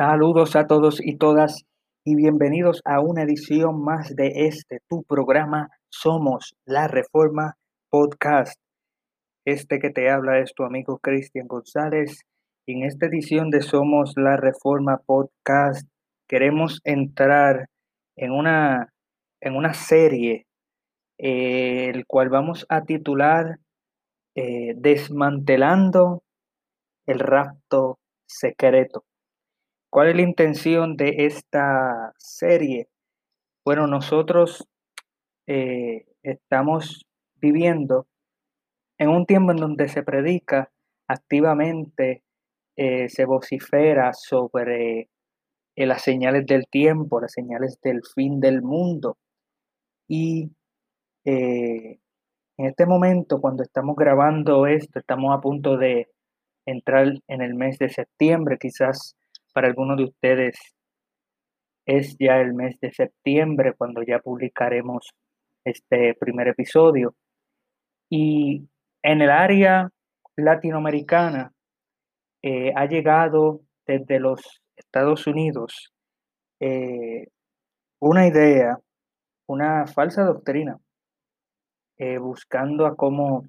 Saludos a todos y todas y bienvenidos a una edición más de este, tu programa Somos la Reforma Podcast. Este que te habla es tu amigo Cristian González y en esta edición de Somos la Reforma Podcast queremos entrar en una, en una serie eh, el cual vamos a titular eh, Desmantelando el rapto secreto. ¿Cuál es la intención de esta serie? Bueno, nosotros eh, estamos viviendo en un tiempo en donde se predica activamente, eh, se vocifera sobre eh, las señales del tiempo, las señales del fin del mundo. Y en este momento, cuando estamos grabando esto, estamos a punto de entrar en el mes de septiembre, quizás para algunos de ustedes es ya el mes de septiembre cuando ya publicaremos este primer episodio. Y en el área latinoamericana eh, ha llegado desde los Estados Unidos eh, una idea, una falsa doctrina, eh, buscando a cómo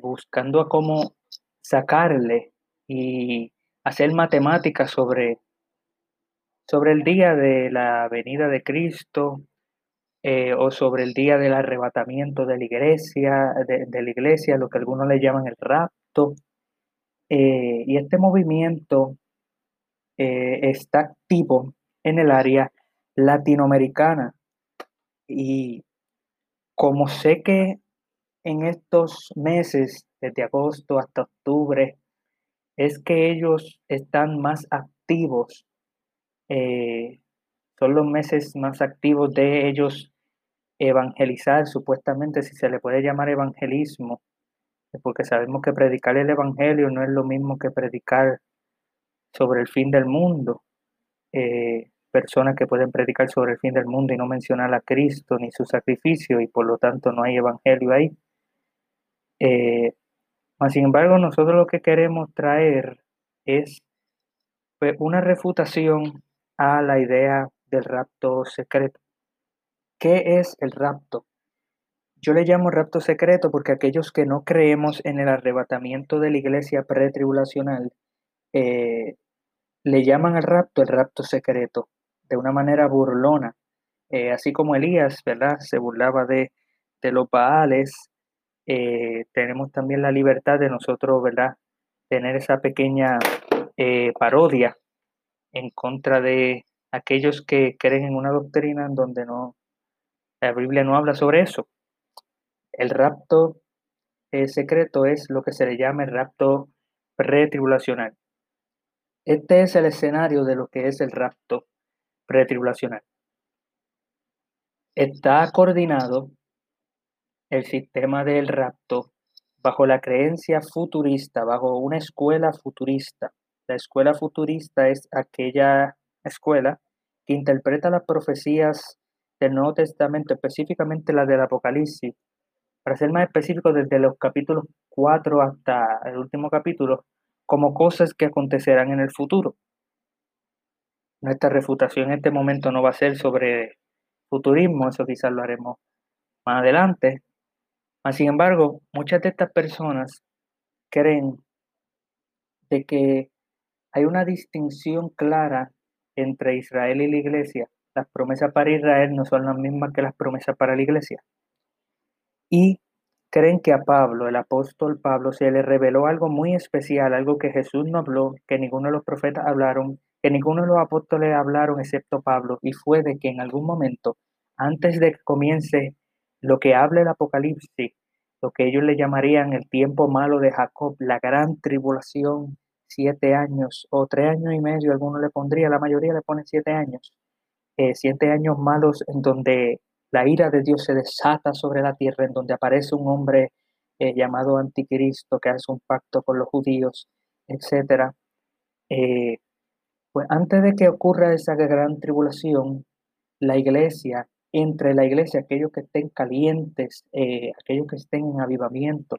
buscando a cómo sacarle y hacer matemáticas sobre, sobre el día de la venida de Cristo eh, o sobre el día del arrebatamiento de la iglesia, de, la iglesia, lo que algunos le llaman el rapto. Eh, y este movimiento eh, está activo en el área latinoamericana. Y como sé que en estos meses, desde agosto hasta octubre, es que ellos están más activos, eh, son los meses más activos de ellos evangelizar, supuestamente, si se le puede llamar evangelismo, porque sabemos que predicar el Evangelio no es lo mismo que predicar sobre el fin del mundo. Eh, personas que pueden predicar sobre el fin del mundo y no mencionar a Cristo ni su sacrificio y por lo tanto no hay Evangelio ahí. Eh, sin embargo, nosotros lo que queremos traer es pues, una refutación a la idea del rapto secreto. ¿Qué es el rapto? Yo le llamo rapto secreto porque aquellos que no creemos en el arrebatamiento de la iglesia pretribulacional eh, le llaman al rapto el rapto secreto de una manera burlona. Eh, así como Elías, ¿verdad? Se burlaba de, de los Baales, eh, tenemos también la libertad de nosotros, ¿verdad? Tener esa pequeña eh, parodia en contra de aquellos que creen en una doctrina en donde no, la Biblia no habla sobre eso. El rapto eh, secreto es lo que se le llama el rapto pretribulacional. Este es el escenario de lo que es el rapto pretribulacional. Está coordinado el sistema del rapto bajo la creencia futurista, bajo una escuela futurista. La escuela futurista es aquella escuela que interpreta las profecías del Nuevo Testamento, específicamente las del Apocalipsis. Para ser más específico, desde los capítulos 4 hasta el último capítulo, como cosas que acontecerán en el futuro. Nuestra refutación en este momento no va a ser sobre futurismo, eso quizás lo haremos más adelante, sin embargo, muchas de estas personas creen de que hay una distinción clara entre Israel y la iglesia. Las promesas para Israel no son las mismas que las promesas para la iglesia. Y creen que a Pablo, el apóstol Pablo, se le reveló algo muy especial, algo que Jesús no habló, que ninguno de los profetas hablaron, que ninguno de los apóstoles hablaron excepto Pablo, y fue de que en algún momento, antes de que comience lo que habla el Apocalipsis, lo que ellos le llamarían el tiempo malo de Jacob, la gran tribulación, siete años o tres años y medio, algunos le pondría, la mayoría le ponen siete años, eh, siete años malos en donde la ira de Dios se desata sobre la tierra, en donde aparece un hombre eh, llamado Anticristo que hace un pacto con los judíos, etc. Eh, pues antes de que ocurra esa gran tribulación, la iglesia entre la iglesia, aquellos que estén calientes, eh, aquellos que estén en avivamiento,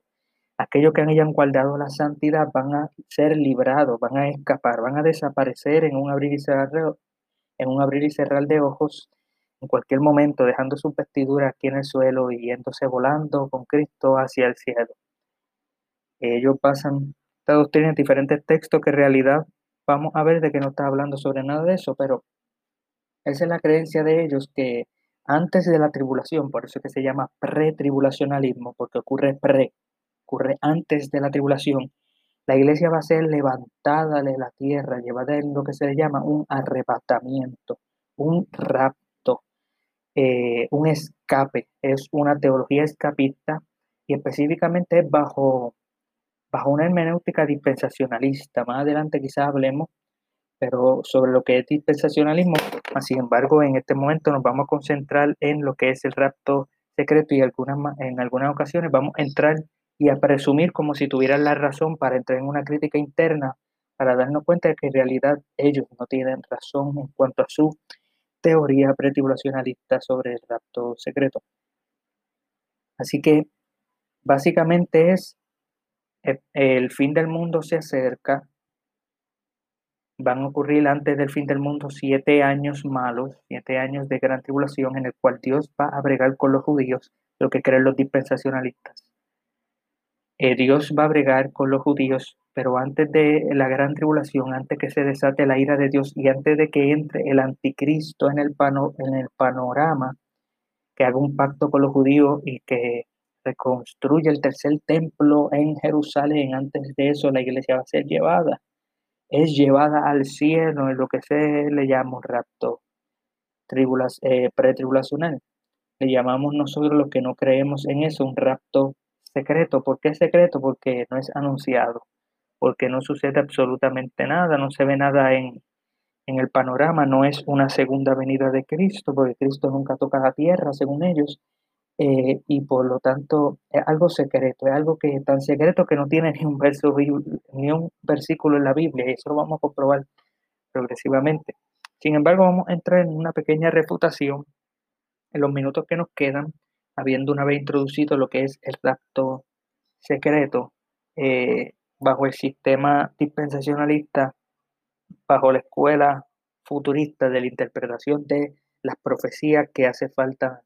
aquellos que hayan guardado la santidad van a ser librados, van a escapar, van a desaparecer en un abrir y cerrar en un abrir y cerrar de ojos en cualquier momento, dejando su vestidura aquí en el suelo y yéndose volando con Cristo hacia el cielo. Ellos pasan esta doctrina en diferentes textos que en realidad vamos a ver de que no está hablando sobre nada de eso, pero esa es la creencia de ellos que antes de la tribulación, por eso es que se llama pretribulacionalismo, porque ocurre pre, ocurre antes de la tribulación, la iglesia va a ser levantada de la tierra, llevada en lo que se le llama un arrebatamiento, un rapto, eh, un escape. Es una teología escapista y específicamente es bajo, bajo una hermenéutica dispensacionalista. Más adelante quizás hablemos, pero sobre lo que es dispensacionalismo. Sin embargo, en este momento nos vamos a concentrar en lo que es el rapto secreto y algunas, en algunas ocasiones vamos a entrar y a presumir como si tuvieran la razón para entrar en una crítica interna, para darnos cuenta de que en realidad ellos no tienen razón en cuanto a su teoría pretribulacionalista sobre el rapto secreto. Así que básicamente es eh, el fin del mundo se acerca, van a ocurrir antes del fin del mundo siete años malos, siete años de gran tribulación en el cual Dios va a bregar con los judíos, lo que creen los dispensacionalistas. Eh, Dios va a bregar con los judíos, pero antes de la gran tribulación, antes que se desate la ira de Dios y antes de que entre el anticristo en el, en el panorama, que haga un pacto con los judíos y que reconstruya el tercer templo en Jerusalén, antes de eso la iglesia va a ser llevada, es llevada al cielo en lo que se le llama un rapto eh, pretribulacional. Le llamamos nosotros los que no creemos en eso un rapto secreto. ¿Por qué secreto? Porque no es anunciado, porque no sucede absolutamente nada, no se ve nada en, en el panorama, no es una segunda venida de Cristo, porque Cristo nunca toca la tierra, según ellos, eh, y por lo tanto es algo secreto, es algo que es tan secreto que no tiene ni un verso ni un versículo en la Biblia, y eso lo vamos a comprobar progresivamente. Sin embargo, vamos a entrar en una pequeña reputación en los minutos que nos quedan habiendo una vez introducido lo que es el rapto secreto eh, bajo el sistema dispensacionalista, bajo la escuela futurista de la interpretación de las profecías que hace falta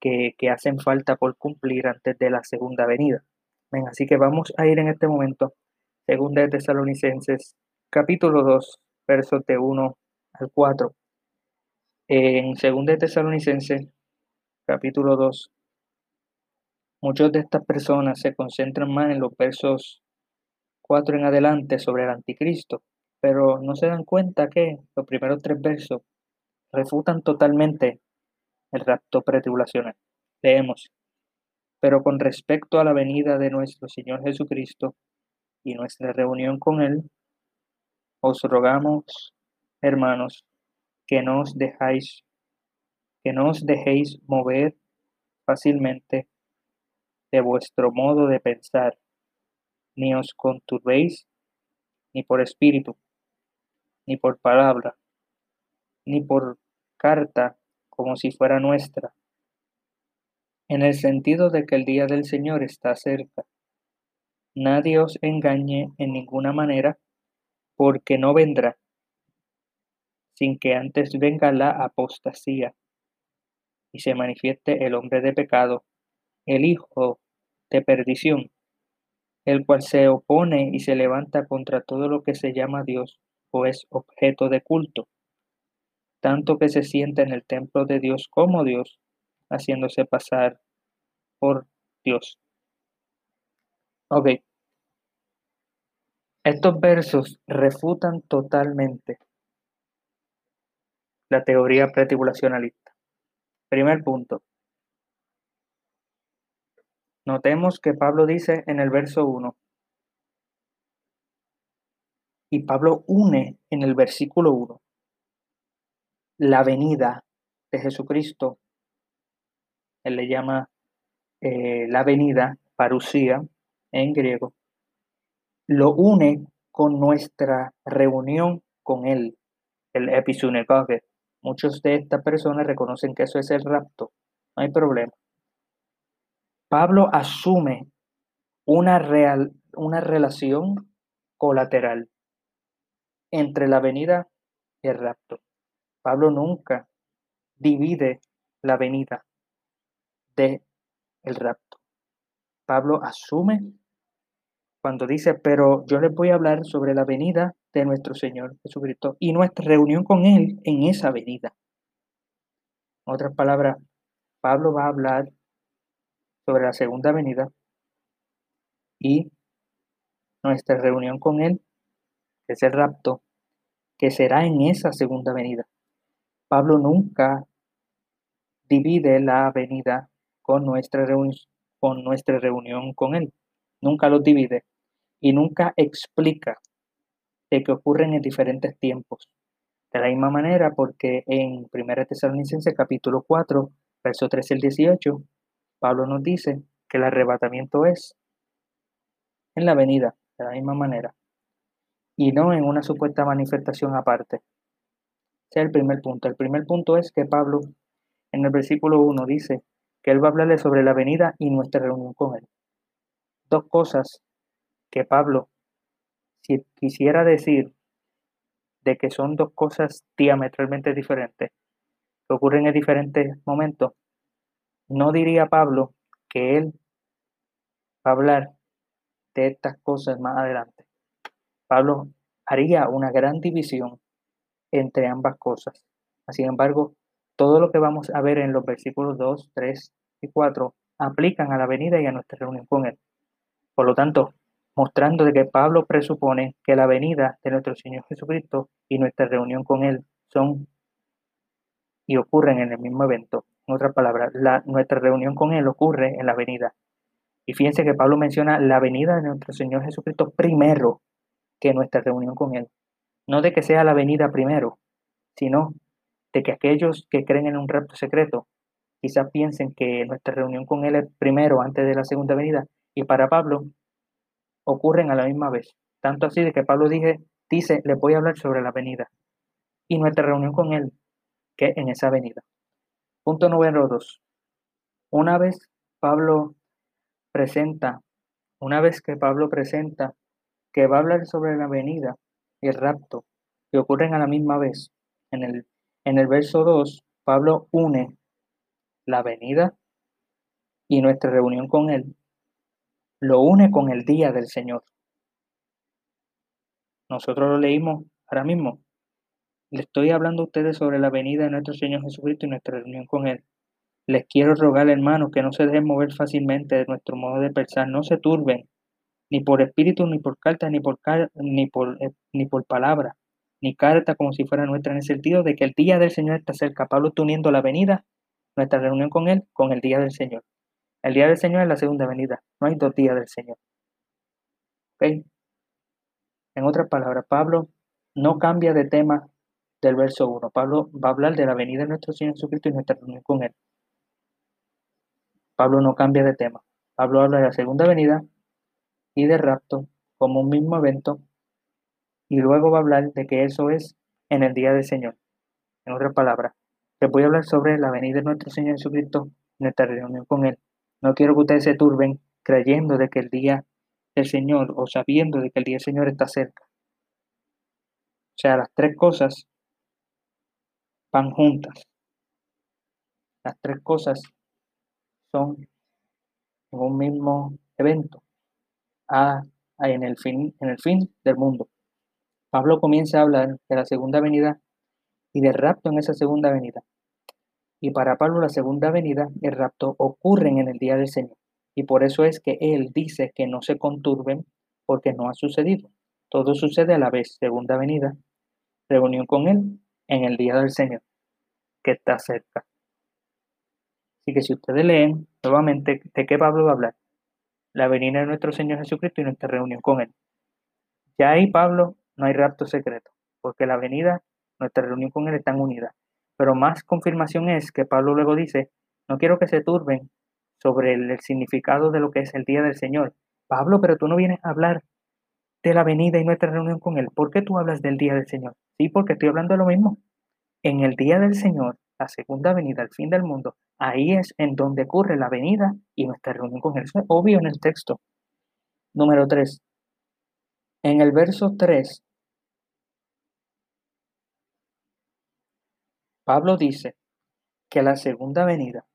que, hacen falta por cumplir antes de la segunda venida. así que vamos a ir en este momento, segunda de Tesalonicenses, capítulo 2, versos de 1 al 4. En segunda de Tesalonicenses, capítulo 2, muchas de estas personas se concentran más en los versos 4 en adelante sobre el anticristo, pero no se dan cuenta que los primeros tres versos refutan totalmente el rapto pretribulacional. Leemos, pero con respecto a la venida de nuestro Señor Jesucristo y nuestra reunión con Él, os rogamos, hermanos, que no os dejáis que no os dejéis mover fácilmente de vuestro modo de pensar, ni os conturbéis ni por espíritu, ni por palabra, ni por carta como si fuera nuestra, en el sentido de que el día del Señor está cerca. Nadie os engañe en ninguna manera, porque no vendrá, sin que antes venga la apostasía y se manifieste el hombre de pecado, el hijo de perdición, el cual se opone y se levanta contra todo lo que se llama Dios o es objeto de culto, tanto que se sienta en el templo de Dios como Dios, haciéndose pasar por Dios. Ok. Estos versos refutan totalmente la teoría pretribulacionalista. Primer punto. Notemos que Pablo dice en el verso 1, y Pablo une en el versículo 1 la venida de Jesucristo. Él le llama eh, la venida, parusía, en griego. Lo une con nuestra reunión con Él, el episunekage, Muchos de estas personas reconocen que eso es el rapto. No hay problema. Pablo asume una, real, una relación colateral entre la venida y el rapto. Pablo nunca divide la venida de el rapto. Pablo asume cuando dice, pero yo les voy a hablar sobre la venida de nuestro Señor Jesucristo y nuestra reunión con Él en esa venida. En otras palabras, Pablo va a hablar sobre la segunda venida y nuestra reunión con Él, que es el rapto, que será en esa segunda venida. Pablo nunca divide la venida con nuestra, con nuestra reunión con Él. Nunca los divide y nunca explica de que ocurren en diferentes tiempos. De la misma manera, porque en 1 Tesalonicenses capítulo 4, verso 13 al 18, Pablo nos dice que el arrebatamiento es en la venida, de la misma manera, y no en una supuesta manifestación aparte. El primer punto. El primer punto es que Pablo, en el versículo 1, dice que él va a hablarle sobre la venida y nuestra reunión con él. Dos cosas que Pablo, si quisiera decir de que son dos cosas diametralmente diferentes, que ocurren en diferentes momentos, no diría Pablo que él va a hablar de estas cosas más adelante. Pablo haría una gran división entre ambas cosas. Sin embargo, todo lo que vamos a ver en los versículos 2, 3 y 4 aplican a la venida y a nuestra reunión con Él. Por lo tanto, mostrando de que Pablo presupone que la venida de nuestro Señor Jesucristo y nuestra reunión con Él son y ocurren en el mismo evento. En otras palabras, la, nuestra reunión con Él ocurre en la venida. Y fíjense que Pablo menciona la venida de nuestro Señor Jesucristo primero que nuestra reunión con Él. No de que sea la venida primero, sino de que aquellos que creen en un rapto secreto quizás piensen que nuestra reunión con Él es primero antes de la segunda venida. Y para Pablo ocurren a la misma vez. Tanto así de que Pablo dije, dice, le voy a hablar sobre la venida. Y nuestra reunión con Él, que en esa venida. Punto número dos. Una vez Pablo presenta, una vez que Pablo presenta que va a hablar sobre la venida y el rapto, que ocurren a la misma vez, en el, en el verso 2, Pablo une la venida y nuestra reunión con Él, lo une con el día del Señor. Nosotros lo leímos ahora mismo, le estoy hablando a ustedes sobre la venida de nuestro Señor Jesucristo y nuestra reunión con Él. Les quiero rogar, hermanos, que no se dejen mover fácilmente de nuestro modo de pensar, no se turben, ni por espíritu, ni por carta, ni por, ni por, eh, ni por palabra, ni carta como si fuera nuestra, en el sentido de que el día del Señor está cerca. Pablo está uniendo la venida, nuestra reunión con Él, con el día del Señor. El día del Señor es la segunda venida, no hay dos días del Señor. ¿Okay? En otras palabras, Pablo no cambia de tema del verso 1. Pablo va a hablar de la venida de nuestro Señor Jesucristo y nuestra reunión con Él. Pablo no cambia de tema. Pablo habla de la segunda venida y de rapto como un mismo evento y luego va a hablar de que eso es en el día del Señor. En otras palabras, les voy a hablar sobre la venida de nuestro Señor Jesucristo y nuestra reunión con Él. No quiero que ustedes se turben creyendo de que el día del Señor o sabiendo de que el día del Señor está cerca. O sea, las tres cosas van juntas. Las tres cosas son en un mismo evento, a, en, el fin, en el fin del mundo. Pablo comienza a hablar de la segunda venida y del rapto en esa segunda venida. Y para Pablo la segunda venida y el rapto ocurren en el día del Señor. Y por eso es que él dice que no se conturben porque no ha sucedido. Todo sucede a la vez, segunda venida, reunión con él en el día del Señor, que está cerca. Así que si ustedes leen nuevamente, ¿de qué Pablo va a hablar? La venida de nuestro Señor Jesucristo y nuestra reunión con Él. Ya ahí, Pablo, no hay rapto secreto, porque la venida, nuestra reunión con Él están unidas. Pero más confirmación es que Pablo luego dice, no quiero que se turben sobre el, significado de lo que es el día del Señor. Pablo, pero tú no vienes a hablar de la venida y nuestra reunión con Él. ¿Por qué tú hablas del día del Señor? Sí, porque estoy hablando de lo mismo. En el día del Señor, la segunda venida, el fin del mundo, ahí es en donde ocurre la venida y nuestra reunión con es obvio en el texto. Número 3. En el verso 3, Pablo dice que la segunda venida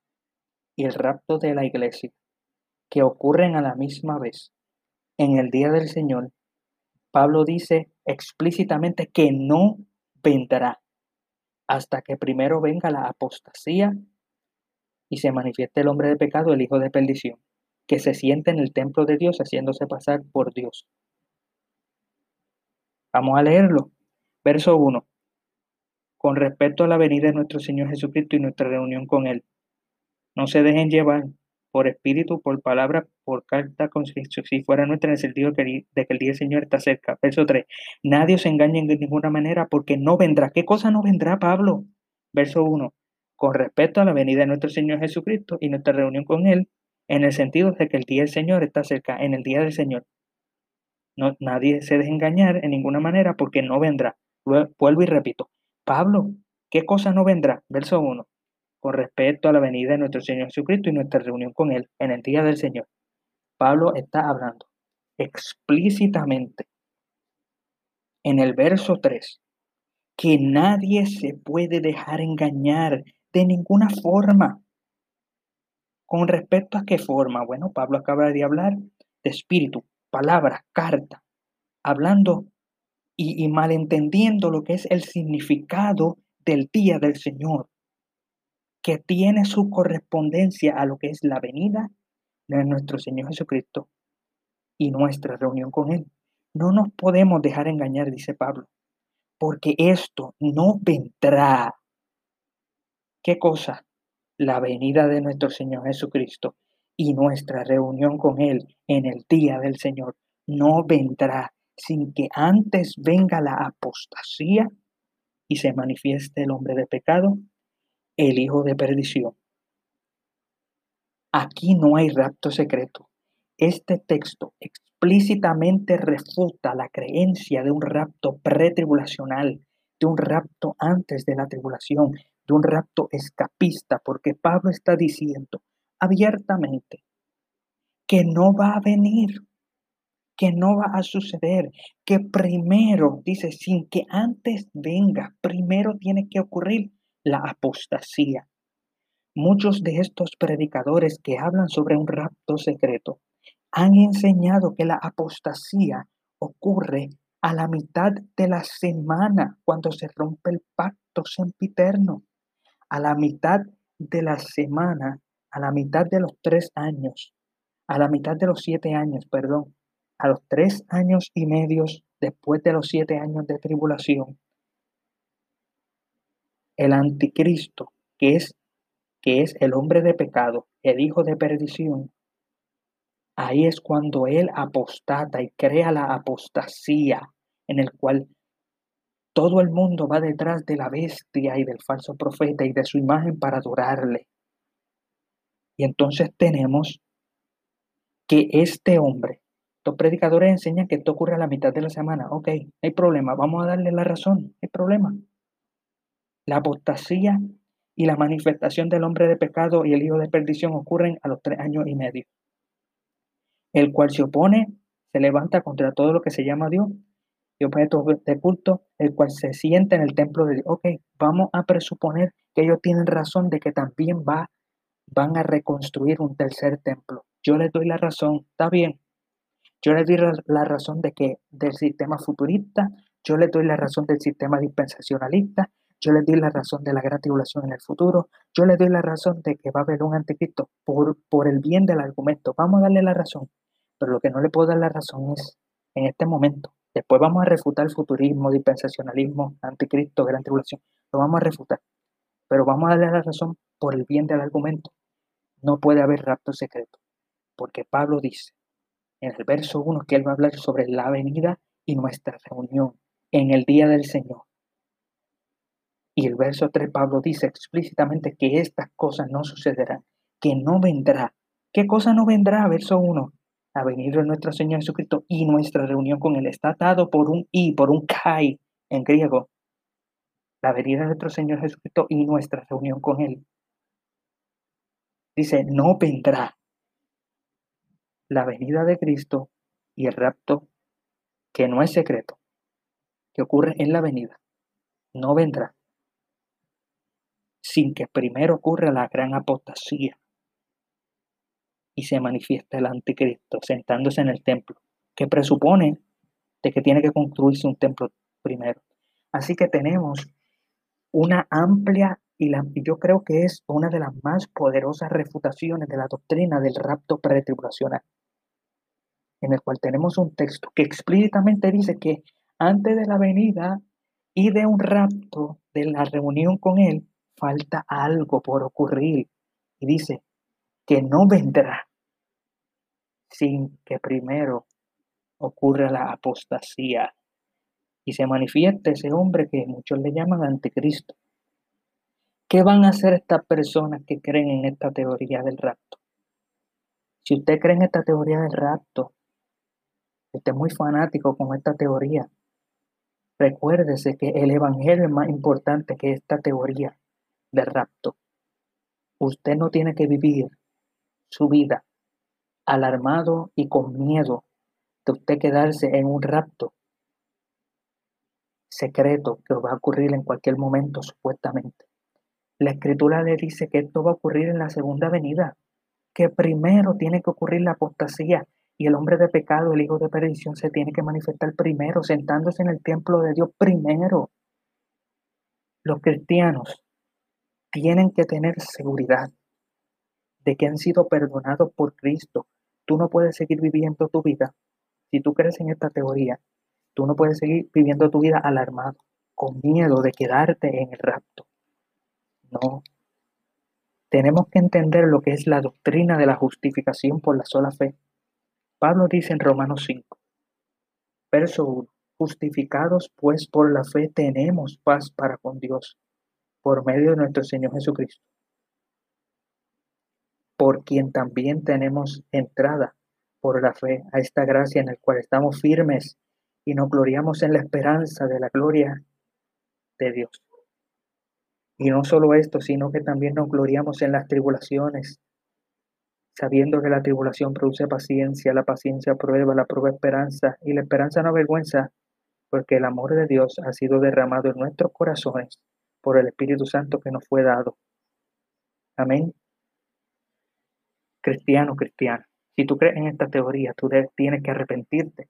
y el rapto de la iglesia, que ocurren a la misma vez en el día del Señor, Pablo dice explícitamente que no vendrá hasta que primero venga la apostasía y se manifieste el hombre de pecado, el hijo de perdición, que se siente en el templo de Dios haciéndose pasar por Dios. Vamos a leerlo. Verso 1 con respecto a la venida de nuestro Señor Jesucristo y nuestra reunión con Él. No se dejen llevar por espíritu, por palabra, por carta, si fuera nuestra en el sentido de que el día del Señor está cerca. Verso 3. Nadie os engañe de ninguna manera porque no vendrá. ¿Qué cosa no vendrá, Pablo? Verso 1. Con respecto a la venida de nuestro Señor Jesucristo y nuestra reunión con Él, en el sentido de que el día del Señor está cerca, en el día del Señor. No, nadie se deje engañar en ninguna manera porque no vendrá. Vuelvo y repito, Pablo, ¿qué cosa no vendrá? Verso 1. Con respecto a la venida de nuestro Señor Jesucristo y nuestra reunión con Él en el día del Señor. Pablo está hablando explícitamente en el verso 3 que nadie se puede dejar engañar de ninguna forma. ¿Con respecto a qué forma? Bueno, Pablo acaba de hablar de espíritu, palabra, carta, hablando y, malentendiendo lo que es el significado del día del Señor, que tiene su correspondencia a lo que es la venida de nuestro Señor Jesucristo y nuestra reunión con Él. No nos podemos dejar engañar, dice Pablo, porque esto no vendrá. ¿Qué cosa? La venida de nuestro Señor Jesucristo y nuestra reunión con Él en el día del Señor no vendrá sin que antes venga la apostasía y se manifieste el hombre de pecado, el hijo de perdición. Aquí no hay rapto secreto. Este texto explícitamente refuta la creencia de un rapto pretribulacional, de un rapto antes de la tribulación, de un rapto escapista, porque Pablo está diciendo abiertamente que no va a venir que no va a suceder, que primero, dice, sin que antes venga, primero tiene que ocurrir la apostasía. Muchos de estos predicadores que hablan sobre un rapto secreto han enseñado que la apostasía ocurre a la mitad de la semana cuando se rompe el pacto sempiterno, a la mitad de la semana, a la mitad de los tres años, a la mitad de los siete años, perdón, a los tres años y medio después de los siete años de tribulación, el anticristo, que es, que es el hombre de pecado, el hijo de perdición, ahí es cuando él apostata y crea la apostasía en el cual todo el mundo va detrás de la bestia y del falso profeta y de su imagen para adorarle. Y entonces tenemos que este hombre los predicadores enseñan que esto ocurre a la mitad de la semana. Ok, no hay problema, vamos a darle la razón, no hay problema. La apostasía y la manifestación del hombre de pecado y el hijo de perdición ocurren a los tres años y medio. El cual se opone, se levanta contra todo lo que se llama Dios y objetos de culto, el cual se siente en el templo de Dios. Ok, vamos a presuponer que ellos tienen razón de que también va, van a reconstruir un tercer templo. Yo les doy la razón, está bien, yo le doy la razón de que del sistema futurista, yo le doy la razón del sistema dispensacionalista, yo le doy la razón de la gran tribulación en el futuro, yo le doy la razón de que va a haber un anticristo por, por el bien del argumento. Vamos a darle la razón, pero lo que no le puedo dar la razón es en este momento. Después vamos a refutar el futurismo, dispensacionalismo, anticristo, gran tribulación. Lo vamos a refutar. Pero vamos a darle la razón por el bien del argumento. No puede haber rapto secreto. Porque Pablo dice, en el verso 1 que él va a hablar sobre la venida y nuestra reunión en el día del Señor. Y el verso 3 Pablo dice explícitamente que estas cosas no sucederán, que no vendrá. ¿Qué cosa no vendrá? Verso 1. A venir de nuestro Señor Jesucristo y nuestra reunión con Él. Está atado por un i, por un kai en griego. La venida de nuestro Señor Jesucristo y nuestra reunión con Él. Dice, no vendrá la venida de Cristo y el rapto que no es secreto, que ocurre en la venida, no vendrá sin que primero ocurra la gran apostasía y se manifiesta el anticristo sentándose en el templo, que presupone de que tiene que construirse un templo primero. Así que tenemos una amplia y la, yo creo que es una de las más poderosas refutaciones de la doctrina del rapto pretribulacional, en el cual tenemos un texto que explícitamente dice que antes de la venida y de un rapto, de la reunión con él, falta algo por ocurrir. Y dice que no vendrá sin que primero ocurra la apostasía y se manifieste ese hombre que muchos le llaman anticristo. ¿Qué van a hacer estas personas que creen en esta teoría del rapto? Si usted cree en esta teoría del rapto, usted es muy fanático con esta teoría. Recuérdese que el evangelio es más importante que esta teoría del rapto. Usted no tiene que vivir su vida alarmado y con miedo de usted quedarse en un rapto secreto que va a ocurrir en cualquier momento supuestamente. La escritura le dice que esto va a ocurrir en la segunda venida, que primero tiene que ocurrir la apostasía y el hombre de pecado, el hijo de perdición, se tiene que manifestar primero, sentándose en el templo de Dios primero. Los cristianos tienen que tener seguridad de que han sido perdonados por Cristo. Tú no puedes seguir viviendo tu vida. Si tú crees en esta teoría, tú no puedes seguir viviendo tu vida alarmado, con miedo de quedarte en el rapto. No. Tenemos que entender lo que es la doctrina de la justificación por la sola fe. Pablo dice en Romanos 5, verso 1, justificados pues por la fe tenemos paz para con Dios por medio de nuestro Señor Jesucristo, por quien también tenemos entrada por la fe a esta gracia en la cual estamos firmes y nos gloriamos en la esperanza de la gloria de Dios. Y no solo esto, sino que también nos gloriamos en las tribulaciones, sabiendo que la tribulación produce paciencia, la paciencia prueba, la prueba esperanza, y la esperanza no avergüenza, porque el amor de Dios ha sido derramado en nuestros corazones por el Espíritu Santo que nos fue dado. Amén. Cristiano, cristiano, si tú crees en esta teoría, tú tienes que arrepentirte.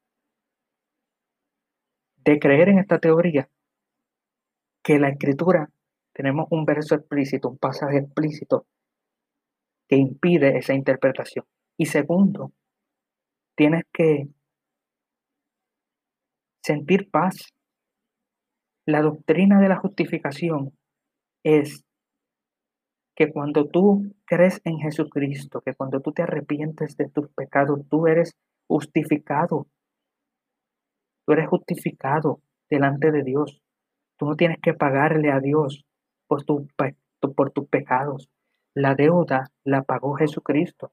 De creer en esta teoría que la escritura tenemos un verso explícito, un pasaje explícito que impide esa interpretación. Y segundo, tienes que sentir paz. La doctrina de la justificación es que cuando tú crees en Jesucristo, que cuando tú te arrepientes de tus pecados, tú eres justificado. Tú eres justificado delante de Dios. Tú no tienes que pagarle a Dios por, por tus pecados. La deuda la pagó Jesucristo.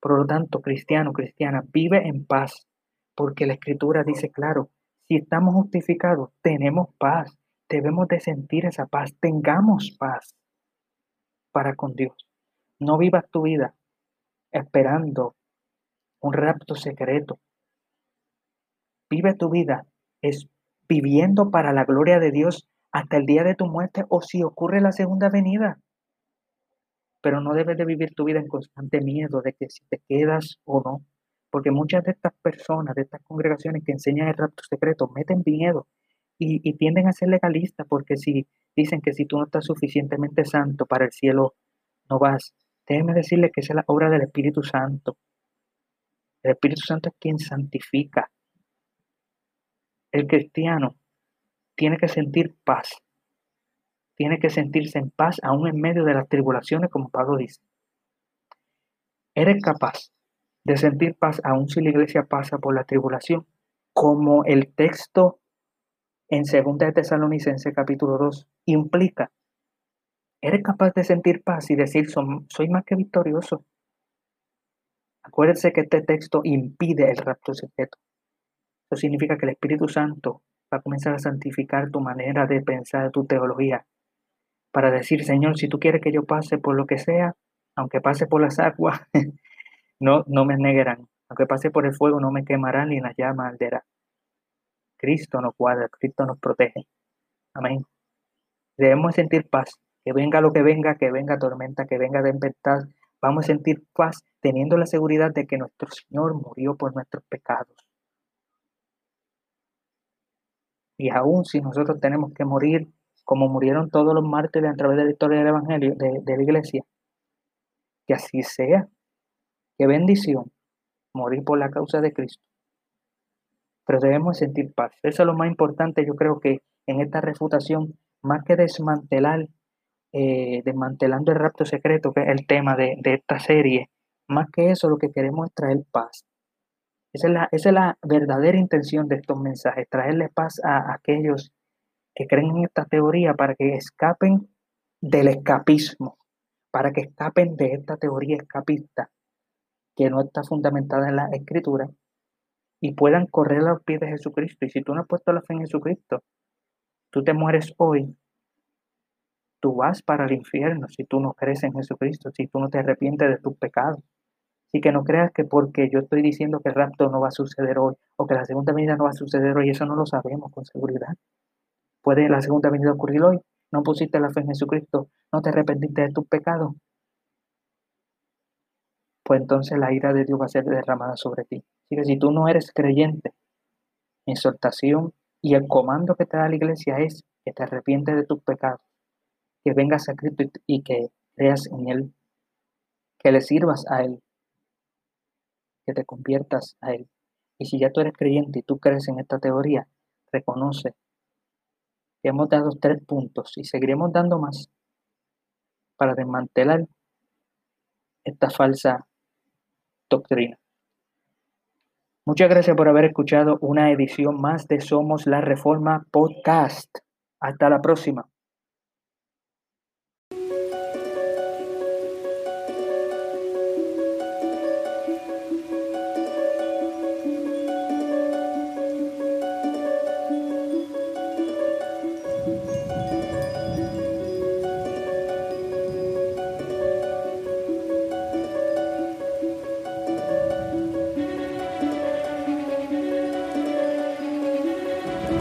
Por lo tanto, cristiano, cristiana, vive en paz, porque la escritura dice claro, si estamos justificados, tenemos paz. Debemos de sentir esa paz. Tengamos paz para con Dios. No vivas tu vida esperando un rapto secreto. Vive tu vida es viviendo para la gloria de Dios hasta el día de tu muerte o si ocurre la segunda venida. Pero no debes de vivir tu vida en constante miedo de que si te quedas o no. Porque muchas de estas personas, de estas congregaciones que enseñan el rapto secreto, meten miedo y, tienden a ser legalistas porque si dicen que si tú no estás suficientemente santo para el cielo, no vas. Déjeme decirle que esa es la obra del Espíritu Santo. El Espíritu Santo es quien santifica. El cristiano tiene que sentir paz. Tiene que sentirse en paz aún en medio de las tribulaciones, como Pablo dice. Eres capaz de sentir paz aún si la iglesia pasa por la tribulación, como el texto en 2 de Tesalonicense capítulo 2 implica. Eres capaz de sentir paz y decir, soy más que victorioso. Acuérdense que este texto impide el rapto secreto. Eso significa que el Espíritu Santo va a comenzar a santificar tu manera de pensar, tu teología, para decir, Señor, si tú quieres que yo pase por lo que sea, aunque pase por las aguas, no, no me negarán. Aunque pase por el fuego no me quemará ni la llama arderá. Cristo nos guarda, Cristo nos protege. Amén. Debemos sentir paz. Que venga lo que venga, que venga tormenta, que venga tempestad. Vamos a sentir paz teniendo la seguridad de que nuestro Señor murió por nuestros pecados. Y aún si nosotros tenemos que morir como murieron todos los mártires a través de la historia del Evangelio, de, de la iglesia, que así sea. Qué bendición morir por la causa de Cristo. Pero debemos sentir paz. Eso es lo más importante, yo creo que en esta refutación, más que desmantelar, eh, desmantelando el rapto secreto, que es el tema de, esta serie, más que eso, lo que queremos es traer paz. Esa es, la, esa es la verdadera intención de estos mensajes, traerle paz a aquellos que creen en esta teoría para que escapen del escapismo, para que escapen de esta teoría escapista que no está fundamentada en la escritura y puedan correr a los pies de Jesucristo. Y si tú no has puesto la fe en Jesucristo, tú te mueres hoy, tú vas para el infierno si tú no crees en Jesucristo, si tú no te arrepientes de tus pecados. Así que no creas que porque yo estoy diciendo que el rapto no va a suceder hoy o que la segunda venida no va a suceder hoy, eso no lo sabemos con seguridad. Puede la segunda venida ocurrir hoy. No pusiste la fe en Jesucristo, no te arrepentiste de tus pecados. Pues entonces la ira de Dios va a ser derramada sobre ti. Si tú no eres creyente, exhortación y el comando que te da la iglesia es que te arrepientes de tus pecados, que vengas a Cristo y que creas en Él, que le sirvas a Él, que te conviertas a Él. Y si ya tú eres creyente y tú crees en esta teoría, reconoce que hemos dado tres puntos y seguiremos dando más para desmantelar esta falsa doctrina. Muchas gracias por haber escuchado una edición más de Somos la Reforma Podcast. Hasta la próxima.